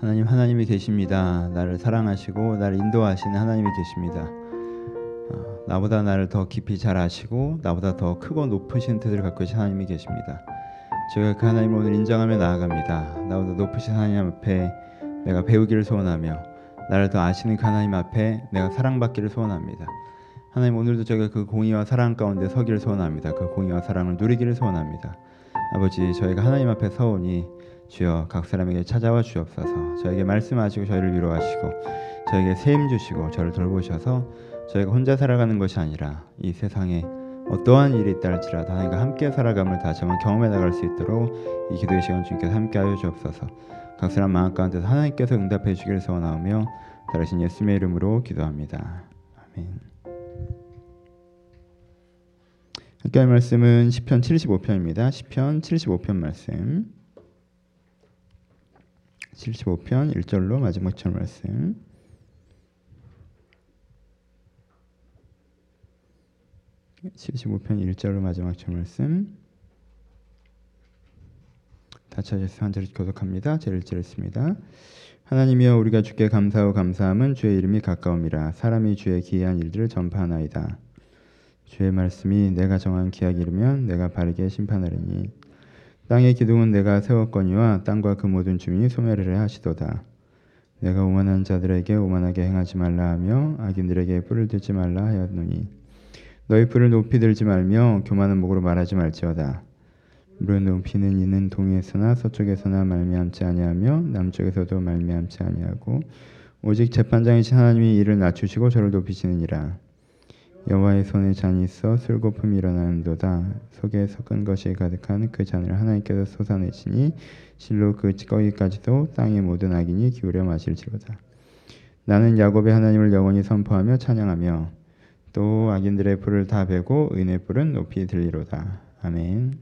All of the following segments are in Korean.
하나님 하나님이 계십니다. 나를 사랑하시고 나를 인도하시는 하나님이 계십니다. 어, 나보다 나를 더 깊이 잘 아시고 나보다 더 크고 높으신 뜻을 갖고 계신 하나님이 계십니다. 제가 그 하나님을 오늘 인정하며 나아갑니다. 나보다 높으신 하나님 앞에 내가 배우기를 소원하며 나를 더 아시는 그 하나님 앞에 내가 사랑받기를 소원합니다. 하나님 오늘도 제가 그 공의와 사랑 가운데 서기를 소원합니다. 그 공의와 사랑을 누리기를 소원합니다. 아버지 저희가 하나님 앞에 서오니 주여 각 사람에게 찾아와 주옵소서 저에게 말씀하시고 저희를 위로하시고 저에게 세임 주시고 저를 돌보셔서 저희가 혼자 살아가는 것이 아니라 이 세상에 어떠한 일이 있다 할지라도 하나님과 함께 살아감을 다시 한번 경험해 나갈 수 있도록 이 기도의 시간 주님께서 함께하여 주옵소서 각 사람 마음 가운데서 하나님께서 응답해 주기를 소원하며 다르신 예수님의 이름으로 기도합니다. 아멘 함께 할 말씀은 시편 75편입니다. 시편 75편 말씀 75편 1절로 마지막 절 말씀 (75편 1절로 마지막 절 말씀 다 찾아서 한 절을 교독합니다. 제를 찔렀습니다. 하나님이여 우리가 주께 감사하고 감사함은 주의 이름이 가까움이라 사람이 주의 기이한 일들을 전파하나이다. 주의 말씀이 내가 정한 기약 이르면 내가 바르게 심판하리니 땅의 기둥은 내가 세웠거니와 땅과 그 모든 주민이 소멸을 하시도다. 내가 오만한 자들에게 오만하게 행하지 말라 하며 악인들에게 뿔을 들지 말라 하였노니 너희 뿔을 높이 들지 말며 교만한 목으로 말하지 말지어다. 물을 높이는 이는 동에서나 서쪽에서나 말미암지 아니하며 남쪽에서도 말미암지 아니하고 오직 재판장이신 하나님이 이를 낮추시고 저를 높이시느니라. 여호와의 손에 잔이 있어 슬고픔이 일어나는도다. 속에 섞은 것이 가득한 그 잔을 하나님께서 쏟아내시니 실로 그 찌꺼기까지도 땅의 모든 악인이 기울여 마실지로다. 나는 야곱의 하나님을 영원히 선포하며 찬양하며 또 악인들의 불을 다 베고 의의 불은 높이 들리로다. 아멘.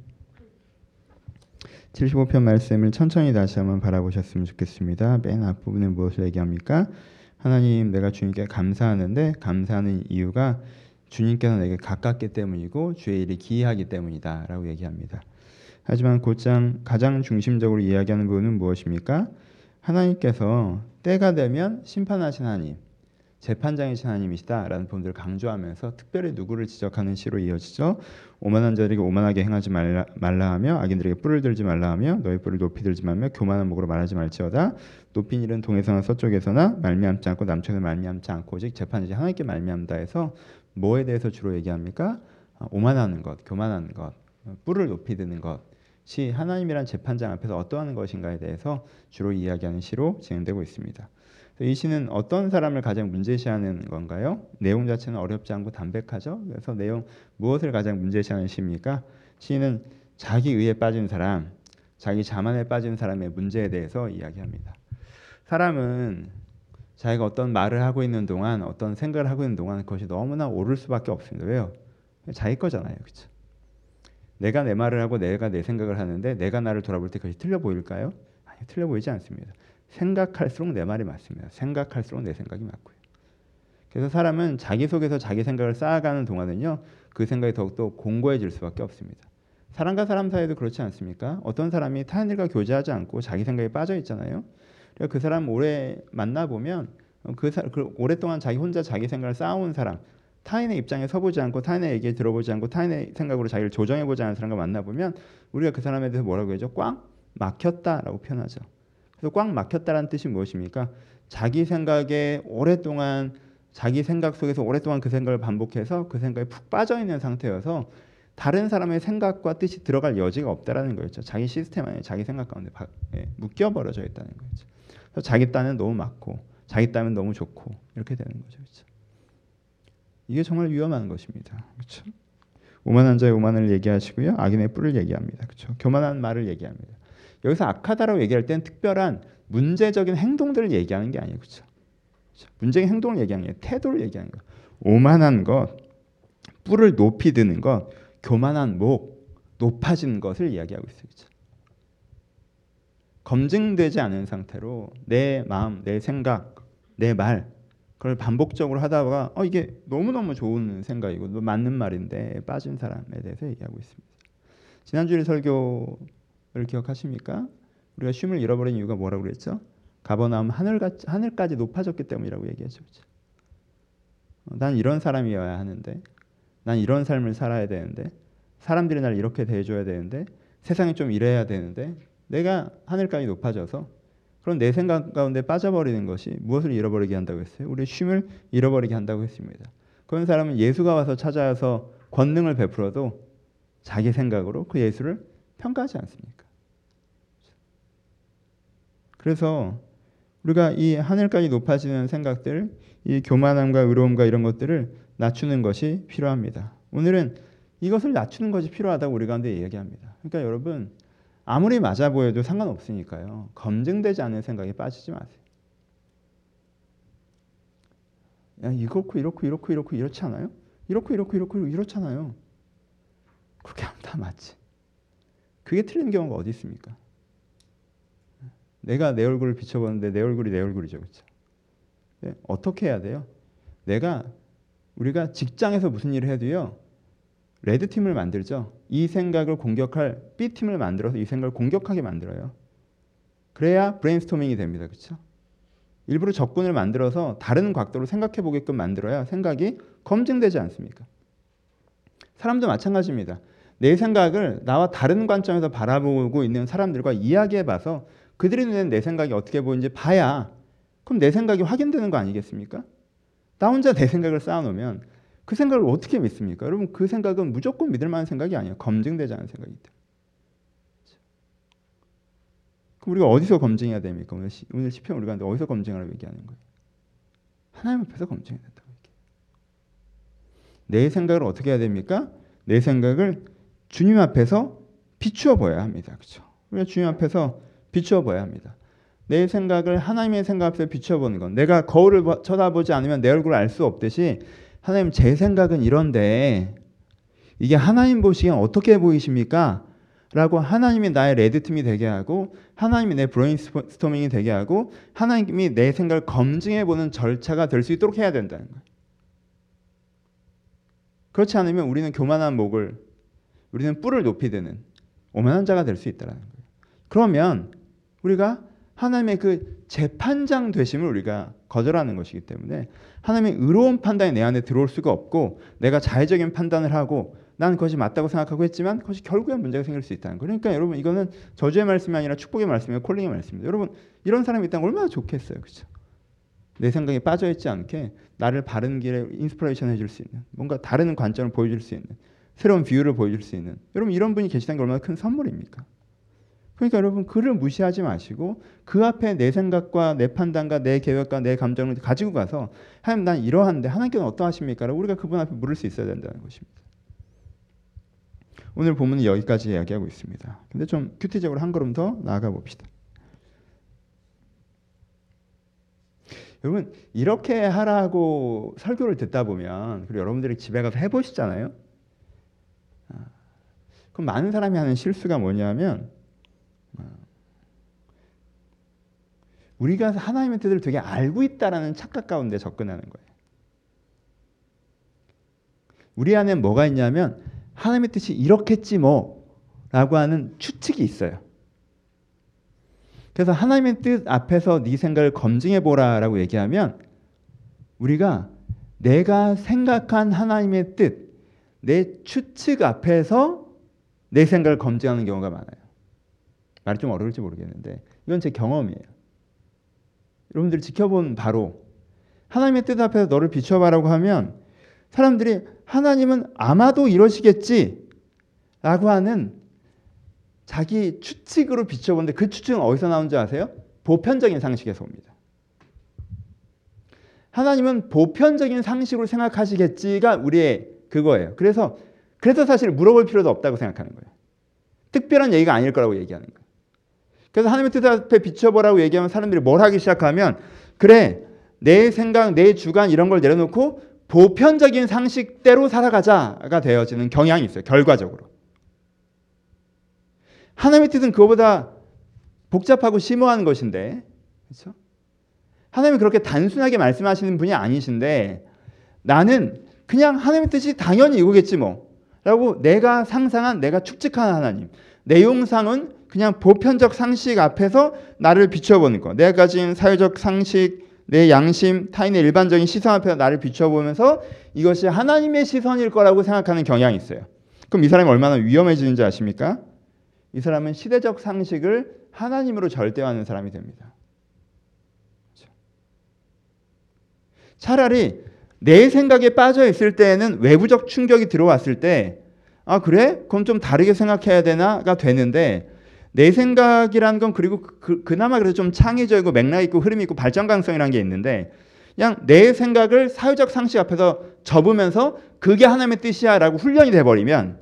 75편 말씀을 천천히 다시 한번 바라보셨으면 좋겠습니다. 맨 앞부분에 무엇을 얘기합니까? 하나님 내가 주님께 감사하는데 감사하는 이유가 주님께서 내게 가깝기 때문이고 주의 일이 기이하기 때문이다라고 얘기합니다. 하지만 곧장 가장 중심적으로 이야기하는 부분은 무엇입니까? 하나님께서 때가 되면 심판하신 하나님, 재판장이신 하나님이시다라는 부분들을 강조하면서 특별히 누구를 지적하는 시로 이어지죠. 오만한 자들에게 오만하게 행하지 말라, 말라 하며 악인들에게 뿔을 들지 말라 하며 너희 뿔을 높이 들지 말며 교만한 목으로 말하지 말지어다. 높인 일은 동에서나 서쪽에서나 말미암지 않고 남쪽에서 말미암지 않고 오직 재판이지 하나님께 말미암다 해서 뭐에 대해서 주로 얘기합니까? 아, 오만하는 것, 교만하는 것, 뿔을 높이 드는 것이 하나님이란 재판장 앞에서 어떠한 것인가에 대해서 주로 이야기하는 시로 진행되고 있습니다. 이 시는 어떤 사람을 가장 문제시하는 건가요? 내용 자체는 어렵지 않고 담백하죠. 그래서 내용 무엇을 가장 문제시하는 시입니까? 시는 자기 의에 빠진 사람, 자기 자만에 빠진 사람의 문제에 대해서 이야기합니다. 사람은 자기가 어떤 말을 하고 있는 동안 어떤 생각을 하고 있는 동안 그것이 너무나 옳을 수밖에 없습니다. 왜요? 자기 거잖아요. 그렇죠? 내가 내 말을 하고 내가 내 생각을 하는데 내가 나를 돌아볼 때 그것이 틀려 보일까요? 아니, 틀려 보이지 않습니다. 생각할수록 내 말이 맞습니다. 생각할수록 내 생각이 맞고요. 그래서 사람은 자기 속에서 자기 생각을 쌓아가는 동안은요. 그 생각이 더욱더 공고해질 수밖에 없습니다. 사람과 사람 사이도 그렇지 않습니까? 어떤 사람이 타인들과 교제하지 않고 자기 생각에 빠져 있잖아요. 그 사람 오래 만나 보면 그, 사, 그 오랫동안 자기 혼자 자기 생각을 쌓아온 사람, 타인의 입장에 서보지 않고 타인의 얘기 들어보지 않고 타인의 생각으로 자기를 조정해보지 않은 사람과 만나 보면 우리가 그 사람에 대해서 뭐라고 하죠? 꽉 막혔다라고 표현하죠. 그래서 꽉 막혔다라는 뜻이 무엇입니까? 자기 생각에 오랫동안 자기 생각 속에서 오랫동안 그 생각을 반복해서 그 생각에 푹 빠져 있는 상태여서 다른 사람의 생각과 뜻이 들어갈 여지가 없다라는 거였죠. 자기 시스템 안에 자기 생각 가운데 예, 묶여 버려져 있다는 거죠. 자기 딴은 너무 맞고 자기 딴은 너무 좋고 이렇게 되는 거죠. 그렇죠? 이게 정말 위험한 것입니다. 그렇죠? 오만한 자의 오만을 얘기하시고요. 악인의 뿔을 얘기합니다. 그렇죠? 교만한 말을 얘기합니다. 여기서 악하다라고 얘기할 땐 특별한 문제적인 행동들을 얘기하는 게 아니에요. 그렇죠? 그렇죠? 문제적인 행동을 얘기하는 게 태도를 얘기하는 거. 오만한 것, 뿔을 높이 드는 것, 교만한 목, 높아진 것을 이야기하고 있어요. 그렇죠? 검증되지 않은 상태로 내 마음, 내 생각, 내 말, 그걸 반복적으로 하다가 어 이게 너무너무 좋은 생각이고 맞는 말인데 빠진 사람에 대해서 얘기하고 있습니다. 지난주에 설교를 기억하십니까? 우리가 쉼을 잃어버린 이유가 뭐라고 그랬죠? 가버나움 하늘까지, 하늘까지 높아졌기 때문이라고 얘기하죠. 그렇죠? 어, 난 이런 사람이어야 하는데, 난 이런 삶을 살아야 되는데, 사람들이 날 이렇게 대해줘야 되는데, 세상이 좀 이래야 되는데, 내가 하늘까지 높아져서 그런 내 생각 가운데 빠져버리는 것이 무엇을 잃어버리게 한다고 했어요? 우리 쉼을 잃어버리게 한다고 했습니다. 그런 사람은 예수가 와서 찾아와서 권능을 베풀어도 자기 생각으로 그 예수를 평가하지 않습니까? 그래서 우리가 이 하늘까지 높아지는 생각들, 이 교만함과 의로움과 이런 것들을 낮추는 것이 필요합니다. 오늘은 이것을 낮추는 것이 필요하다고 우리 가운데 이야기합니다. 그러니까 여러분 아무리 맞아 보여도 상관없으니까요. 검증되지 않은 생각에 빠지지 마세요. 야, 이렇고 이렇고 이렇고 이렇고 이렇지 않아요? 이렇고 이렇고 이렇고 이렇잖아요. 그렇게 하면 다 맞지. 그게 틀린 경우가 어디 있습니까? 내가 내 얼굴을 비춰보는데 내 얼굴이 내 얼굴이죠, 그렇죠? 네, 어떻게 해야 돼요? 내가 우리가 직장에서 무슨 일을 해도요, red 팀을 만들죠. 이 생각을 공격할 B 팀을 만들어서 이 생각을 공격하게 만들어요. 그래야 브레인스토밍이 됩니다, 그렇죠? 일부러 적군을 만들어서 다른 각도로 생각해 보게끔 만들어야 생각이 검증되지 않습니까? 사람도 마찬가지입니다. 내 생각을 나와 다른 관점에서 바라보고 있는 사람들과 이야기해 봐서 그들이 눈에 내 생각이 어떻게 보이는지 봐야 그럼 내 생각이 확인되는 거 아니겠습니까? 나 혼자 내 생각을 쌓아놓으면 그 생각을 어떻게 믿습니까? 여러분 그 생각은 무조건 믿을 만한 생각이 아니에요. 검증되지 않은 때문에. 그럼 우리가 어디서 검증해야 됩니까? 오늘, 시, 오늘 시편 우리가 어디서 검증하라고 얘기하는 거예요? 하나님 앞에서 검증해야 된다고 얘기해요. 내 생각을 어떻게 해야 됩니까? 내 생각을 주님 앞에서 비추어 보여야 합니다. 그렇죠? 우리가 주님 앞에서 비추어 보여야 합니다. 내 생각을 하나님의 생각 앞에 비춰보는 건 내가 거울을 쳐다보지 않으면 내 얼굴을 알 수 없듯이 하나님 제 생각은 이런데 이게 하나님 보시기엔 어떻게 보이십니까? 라고 하나님이 나의 레드팀이 되게 하고 하나님이 내 브레인스토밍이 되게 하고 하나님이 내 생각을 검증해 보는 절차가 될 수 있도록 해야 된다는 거예요. 그렇지 않으면 우리는 교만한 목을 우리는 뿔을 높이 드는 오만한 자가 될 수 있다라는 거예요. 그러면 우리가 하나님의 그 재판장 되심을 우리가 거절하는 것이기 때문에 하나님의 의로운 판단이 내 안에 들어올 수가 없고 내가 자의적인 판단을 하고 나는 그것이 맞다고 생각하고 했지만 그것이 결국엔 문제가 생길 수 있다는 거예요. 그러니까 여러분 이거는 저주의 말씀이 아니라 축복의 말씀이에요. calling의 말씀입니다. 여러분 이런 사람이 있다면 얼마나 좋겠어요. 그렇죠? 내 생각에 빠져 있지 않게 나를 바른 길에 inspiration 해줄 수 있는 뭔가 다른 관점을 보여줄 수 있는 새로운 view를 보여줄 수 있는 여러분 이런 분이 계시다는 게 얼마나 큰 선물입니까? 그러니까 여러분 그를 무시하지 마시고 그 앞에 내 생각과 내 판단과 내 계획과 내 감정을 가지고 가서 하나님 난 이러한데 하나님께는 어떠하십니까? 우리가 그분 앞에 물을 수 있어야 된다는 것입니다. 오늘 본문은 여기까지 이야기하고 있습니다. 근데 좀 큐티적으로 한 걸음 더 나아가 봅시다. 여러분 이렇게 하라고 설교를 듣다 보면 그리고 여러분들이 집에 가서 해보시잖아요. 아, 그럼 많은 사람이 하는 실수가 뭐냐면 우리가 하나님의 뜻을 되게 알고 있다라는 착각 가운데 접근하는 거예요. 우리 안에 뭐가 있냐면 하나님의 뜻이 이렇겠지 뭐라고 하는 추측이 있어요. 그래서 하나님의 뜻 앞에서 네 생각을 검증해 보라라고 얘기하면 우리가 내가 생각한 하나님의 뜻, 내 추측 앞에서 내 생각을 검증하는 경우가 많아요. 말이 좀 어려울지 모르겠는데 이건 제 경험이에요. 여러분들이 지켜본 바로 하나님의 뜻 앞에서 너를 비춰봐라고 하면 사람들이 하나님은 아마도 이러시겠지 라고 하는 자기 추측으로 비춰보는데 그 추측은 어디서 나온지 아세요? 보편적인 상식에서 옵니다. 하나님은 보편적인 상식으로 생각하시겠지가 우리의 그거예요. 그래서 그래서 사실 물어볼 필요도 없다고 생각하는 거예요. 특별한 얘기가 아닐 거라고 얘기하는 거예요. 그래서 하나님의 뜻 앞에 비춰보라고 얘기하면 사람들이 뭘 하기 시작하면 그래 내 생각, 내 주관 이런 걸 내려놓고 보편적인 상식대로 살아가자가 되어지는 경향이 있어요. 결과적으로. 하나님의 뜻은 그거보다 복잡하고 심오한 것인데, 그렇죠? 하나님이 그렇게 단순하게 말씀하시는 분이 아니신데 나는 그냥 하나님의 뜻이 당연히 이거겠지 뭐. 라고 내가 상상한 내가 축직한 하나님. 내용상은 그냥 보편적 상식 앞에서 나를 비춰보는 거. 내가 가진 사회적 상식, 내 양심, 타인의 일반적인 시선 앞에서 나를 비춰보면서 이것이 하나님의 시선일 거라고 생각하는 경향이 있어요. 그럼 이 사람이 얼마나 위험해지는지 아십니까? 이 사람은 시대적 상식을 하나님으로 절대화하는 사람이 됩니다. 그렇죠? 차라리 내 생각에 빠져 있을 때에는 외부적 충격이 들어왔을 때, 아, 그래? 그럼 좀 다르게 생각해야 되나가 되는데, 내 생각이라는 건 그리고 그, 그 나마 그래도 좀 창의적이고 맥락 있고 흐름 있고 발전 가능성이라는 게 있는데 그냥 내 생각을 사회적 상식 앞에서 접으면서 그게 하나님의 뜻이야라고 훈련이 돼 버리면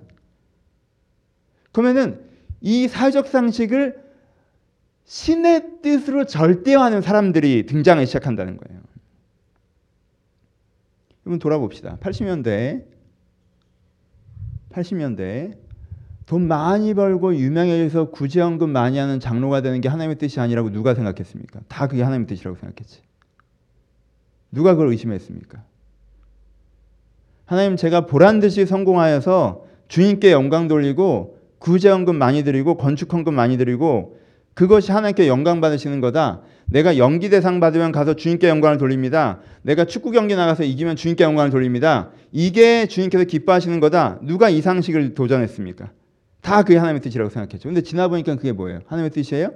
그러면은 이 사회적 상식을 신의 뜻으로 절대화하는 사람들이 등장하기 시작한다는 거예요. 여러분 돌아봅시다. 80년대 80년대 돈 많이 벌고 유명해져서 구제연금 많이 하는 장로가 되는 게 하나님의 뜻이 아니라고 누가 생각했습니까? 다 그게 하나님의 뜻이라고 생각했지. 누가 그걸 의심했습니까? 하나님 제가 보란 듯이 성공하여서 주님께 영광 돌리고 구제연금 많이 드리고 건축헌금 많이 드리고 그것이 하나님께 영광 받으시는 거다. 내가 연기 대상 받으면 가서 주님께 영광을 돌립니다. 내가 축구 경기 나가서 이기면 주님께 영광을 돌립니다. 이게 주님께서 기뻐하시는 거다. 누가 이 상식을 도전했습니까? 다 그게 하나님의 뜻이라고 생각했죠. 근데 지나 보니까 그게 뭐예요? 하나님의 뜻이에요?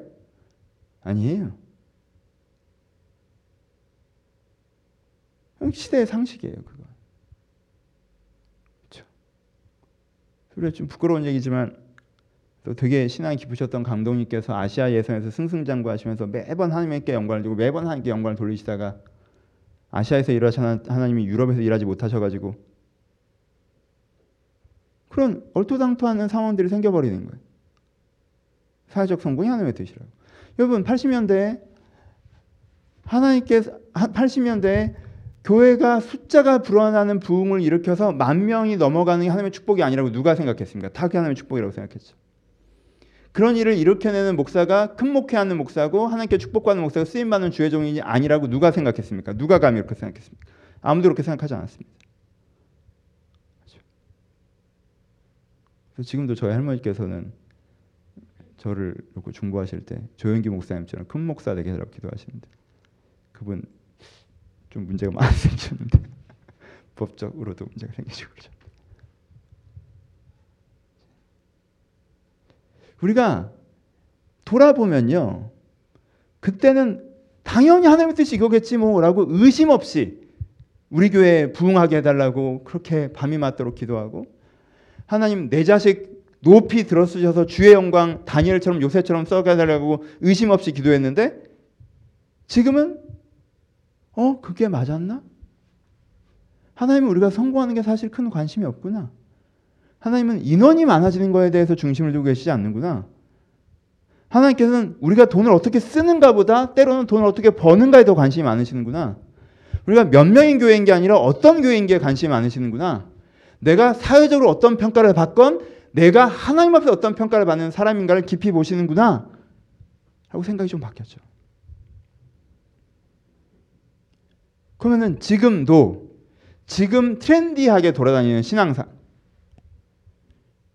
아니에요. 시대의 상식이에요, 그거. 그렇죠. 그래 좀 부끄러운 얘기지만 또 되게 신앙이 깊으셨던 감독님께서 아시아 예선에서 승승장구하시면서 매번 하나님께 영광을 주고 매번 하나님께 영광을 돌리시다가 아시아에서 일하시는 하나님이 유럽에서 일하지 못하셔가지고 그런 얼토당토하는 상황들이 생겨버리는 거예요. 사회적 성공이 하나님의 뜻이라고. 여러분 80년대 하나님께서 80년대 교회가 숫자가 불어나는 부흥을 일으켜서 만 명이 넘어가는 게 하나님의 축복이 아니라고 누가 생각했습니까? 다 하나님의 축복이라고 생각했죠. 그런 일을 일으켜내는 목사가 큰 목회하는 목사고 하나님께 축복받는 목사가 쓰임받는 주의 종이 아니라고 누가 생각했습니까? 누가 감히 그렇게 생각했습니까? 아무도 그렇게 생각하지 않았습니다. 그래서 지금도 저희 할머니께서는 저를 놓고 중보하실 때 조영기 목사님처럼 큰 목사 되게 해달라고 기도하시는데 그분 좀 문제가 많이 생겼는데 법적으로도 문제가 생기시고 그러죠. 우리가 돌아보면요. 그때는 당연히 하나님의 뜻이 이거겠지 뭐라고 의심 없이 우리 교회 부흥하게 해달라고 그렇게 밤이 맞도록 기도하고 하나님 내 자식 높이 들어쓰셔서 주의 영광 다니엘처럼 요새처럼 써가달라고 의심 없이 기도했는데 지금은 어 그게 맞았나? 하나님은 우리가 성공하는 게 사실 큰 관심이 없구나. 하나님은 인원이 많아지는 거에 대해서 중심을 두고 계시지 않는구나. 하나님께서는 우리가 돈을 어떻게 쓰는가 보다 때로는 돈을 어떻게 버는가에 더 관심이 많으시는구나. 우리가 몇 명인 교회인 게 아니라 어떤 교회인 게 관심이 많으시는구나. 내가 사회적으로 어떤 평가를 받건 내가 하나님 앞에 어떤 평가를 받는 사람인가를 깊이 보시는구나 하고 생각이 좀 바뀌었죠. 그러면은 지금도 지금 트렌디하게 돌아다니는 신앙사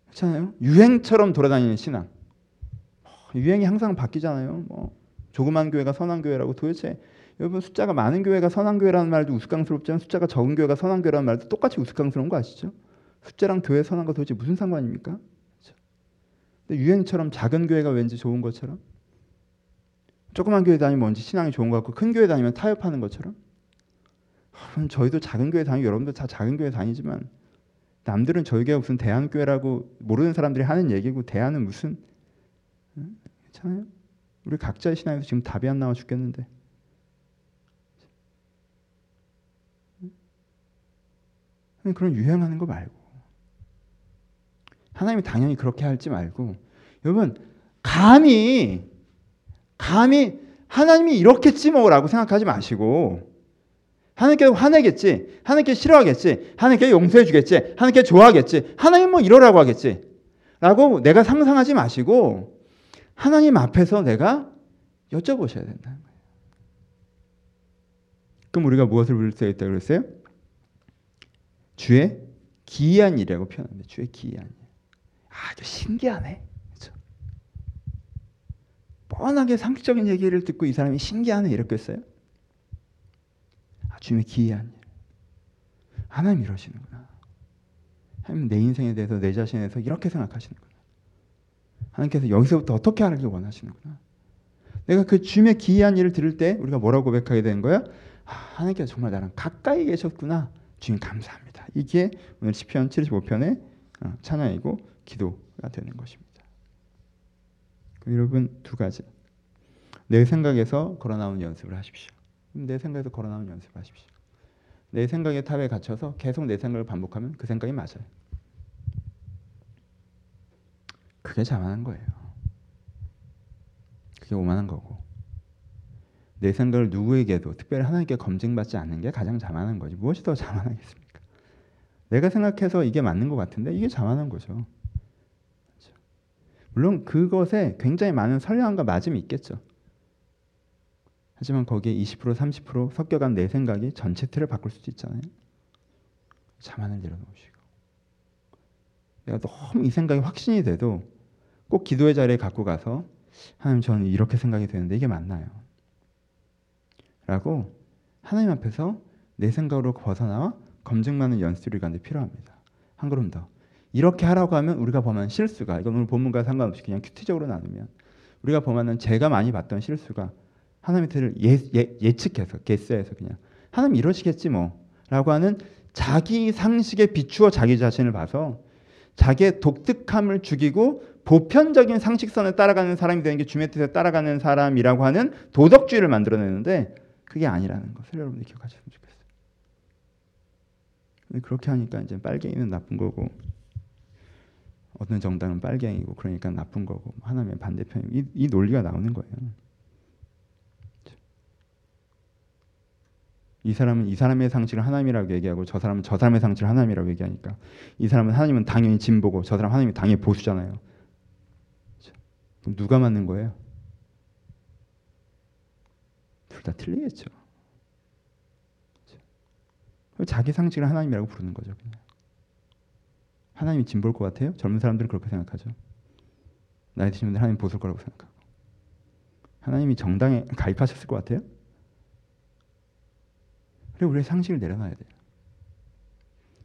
그렇잖아요. 유행처럼 돌아다니는 신앙. 유행이 항상 바뀌잖아요. 뭐 조그만 교회가 선한 교회라고 도대체 여러분 숫자가 많은 교회가 선한 교회라는 말도 우스꽝스럽지만 숫자가 적은 교회가 선한 교회라는 말도 똑같이 우스꽝스러운 거 아시죠? 숫자랑 교회 선한 거 도대체 무슨 상관입니까? 그렇죠? 근데 유행처럼 작은 교회가 왠지 좋은 것처럼 조그만 교회 다니면 뭔지 신앙이 좋은 것 같고 큰 교회 다니면 타협하는 것처럼 그럼 저희도 작은 교회 다니고 여러분들 다 작은 교회 다니지만 남들은 저희 교회 무슨 대한교회라고 모르는 사람들이 하는 얘기고 대한은 무슨 괜찮아요? 우리 각자의 신앙에서 지금 답이 안 나와 죽겠는데 그런 유행하는 거 말고 하나님이 당연히 그렇게 할지 말고 여러분 감히 감히 하나님이 이렇겠지 뭐라고 생각하지 마시고 하나님께 화내겠지 하나님께 싫어하겠지 하나님께 용서해 주겠지 하나님께 좋아하겠지 하나님 뭐 이러라고 하겠지 라고 내가 상상하지 마시고 하나님 앞에서 내가 여쭤보셔야 된다는 거예요. 그럼 우리가 무엇을 부를 수 있다고 그랬어요? 주의 기이한 일이라고 표현합니다. 주의 기이한 일. 아, 이거 신기하네. 그렇죠? 뻔하게 상식적인 얘기를 듣고 이 사람이 신기하네 이랬겠어요? 아, 주님의 기이한 일. 하나님 이러시는구나. 하나님 내 인생에 대해서 내 자신에 대해서 이렇게 생각하시는구나. 하나님께서 여기서부터 어떻게 하길 원하시는구나. 내가 그 주님의 기이한 일을 들을 때 우리가 뭐라고 고백하게 되는 거야? 아, 하나님께서 정말 나랑 가까이 계셨구나. 주님 감사합니다. 이게 오늘 시편 75편의 어, 찬양이고 기도가 되는 것입니다. 여러분 두 가지. 내 생각에서 걸어 나오는 연습을 하십시오. 내 생각에서 걸어 나오는 연습을 하십시오. 내 생각의 탑에 갇혀서 계속 내 생각을 반복하면 그 생각이 맞아요. 그게 자만한 거예요. 그게 오만한 거고. 내 생각을 누구에게도 특별히 하나님께 검증받지 않는 게 가장 자만한 거지. 무엇이 더 자만하겠습니까? 내가 생각해서 이게 맞는 것 같은데 이게 자만한 거죠. 그렇죠? 물론 그것에 굉장히 많은 선량함과 맞음이 있겠죠. 하지만 거기에 20% 30% 섞여간 내 생각이 전체 틀을 바꿀 수도 있잖아요. 자만을 내려놓으시고 내가 너무 이 생각이 확신이 돼도 꼭 기도의 자리에 갖고 가서 하나님 저는 이렇게 생각이 되는데 이게 맞나요? 라고 하나님 앞에서 내 생각으로 벗어나와 검증받는 연습이 가는데 필요합니다. 한 걸음 더. 이렇게 하라고 하면 우리가 범한 실수가 이건 오늘 본문과 상관없이 그냥 큐티적으로 나누면 우리가 범하는 제가 많이 봤던 실수가 하나님의 뜻을 예, 예, 예측해서 개스해서 그냥 하나님 이러시겠지 뭐라고 하는 자기 상식에 비추어 자기 자신을 봐서 자기의 독특함을 죽이고 보편적인 상식선을 따라가는 사람이 되는 게 주의 뜻에 따라가는 사람이라고 하는 도덕주의를 만들어내는데 그게 아니라는 것을 여러분들이 기억하셨으면 좋겠어요. 그렇게 하니까 이제 빨갱이는 나쁜 거고 어느 정당은 빨갱이고 그러니까 나쁜 거고 하나님의 반대편이 이, 이 논리가 나오는 거예요. 이 사람은 이 사람의 상식을 하나님이라고 얘기하고 저 사람은 저 사람의 상식을 하나님이라고 얘기하니까 이 사람은 하나님은 당연히 진보고 저 사람 하나님이 당연히 보수잖아요. 그럼 누가 맞는 거예요? 둘 다 틀리겠죠. 자기 상식을 하나님이라고 부르는 거죠. 그냥. 하나님이 진보일 것 같아요? 젊은 사람들은 그렇게 생각하죠. 나이 드신 분들 하나님 보수일 거라고 생각하고. 하나님이 정당에 가입하셨을 것 같아요? 그리고 우리의 상식을 내려놔야 돼요.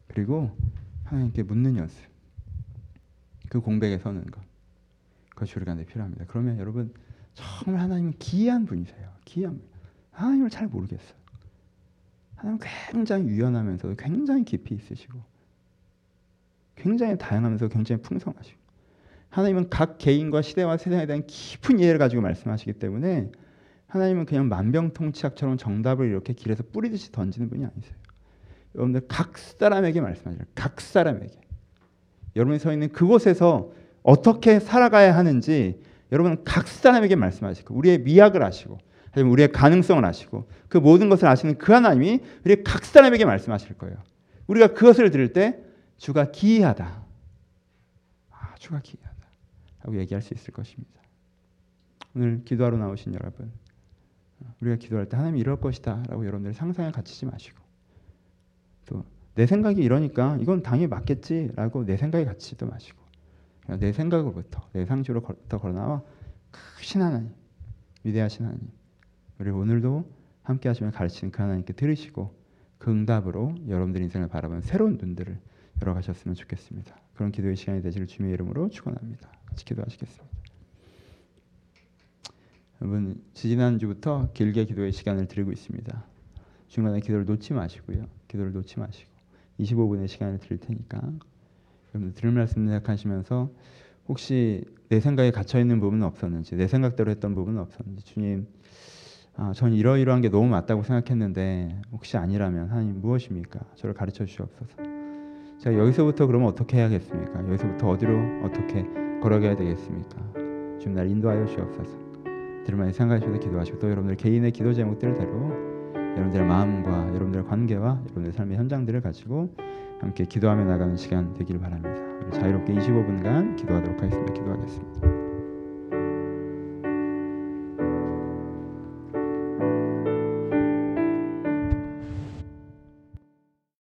그리고 하나님께 묻는 연습. 그 공백에 서는 것. 그것이 우리가 필요합니다. 그러면 여러분 정말 하나님은 기이한 분이세요. 기이한 분. 하나님을 잘 모르겠어요. 하나님 굉장히 유연하면서 굉장히 깊이 있으시고 굉장히 다양하면서 굉장히 풍성하시고 하나님은 각 개인과 시대와 세상에 대한 깊은 이해를 가지고 말씀하시기 때문에 하나님은 그냥 만병통치약처럼 정답을 이렇게 길에서 뿌리듯이 던지는 분이 아니세요. 여러분들 각 사람에게 말씀하세요. 각 사람에게. 여러분이 서 있는 그곳에서 어떻게 살아가야 하는지 여러분은 각 사람에게 말씀하시고 우리의 미학을 아시고 하지만 우리의 가능성을 아시고 그 모든 것을 아시는 그 하나님이 우리 각 사람에게 말씀하실 거예요. 우리가 그것을 들을 때 주가 기이하다. 아, 주가 기이하다. 라고 얘기할 수 있을 것입니다. 오늘 기도하러 나오신 여러분 우리가 기도할 때 하나님 이럴 것이다 라고 여러분들 상상에 갇히지 마시고 또 내 생각이 이러니까 이건 당연히 맞겠지 라고 내 생각에 갇히지도 마시고 내 생각으로부터 내 상식으로부터 걸어나와 크신 하나님 위대하신 하나님 우리 오늘도 함께 하시며 가르치는 그 하나님께 들으시고 그 응답으로 여러분들 인생을 바라보는 새로운 눈들을 열어가셨으면 좋겠습니다. 그런 기도의 시간이 되시를 주님의 이름으로 축원합니다. 같이 기도하시겠습니다. 여러분 지난주부터 길게 기도의 시간을 드리고 있습니다. 중간에 기도를 놓지 마시고요. 기도를 놓지 마시고 25분의 시간을 드릴 테니까 여러분 들을 말씀 생각하시면서 혹시 내 생각에 갇혀 있는 부분은 없었는지 내 생각대로 했던 부분은 없었는지 주님 아, 전 이러이러한 게 너무 맞다고 생각했는데 혹시 아니라면 하나님 무엇입니까? 저를 가르쳐 주시옵소서. 제가 여기서부터 그러면 어떻게 해야겠습니까? 여기서부터 어디로 어떻게 걸어가야 되겠습니까? 주님 날 인도하여 주옵소서. 들을만 생각하셔서 기도하시고 또 여러분들 개인의 기도 제목들대로 여러분들의 마음과 여러분들의 관계와 여러분들의 삶의 현장들을 가지고 함께 기도하며 나가는 시간 되기를 바랍니다. 자유롭게 25분간 기도하도록 하겠습니다. 기도하겠습니다.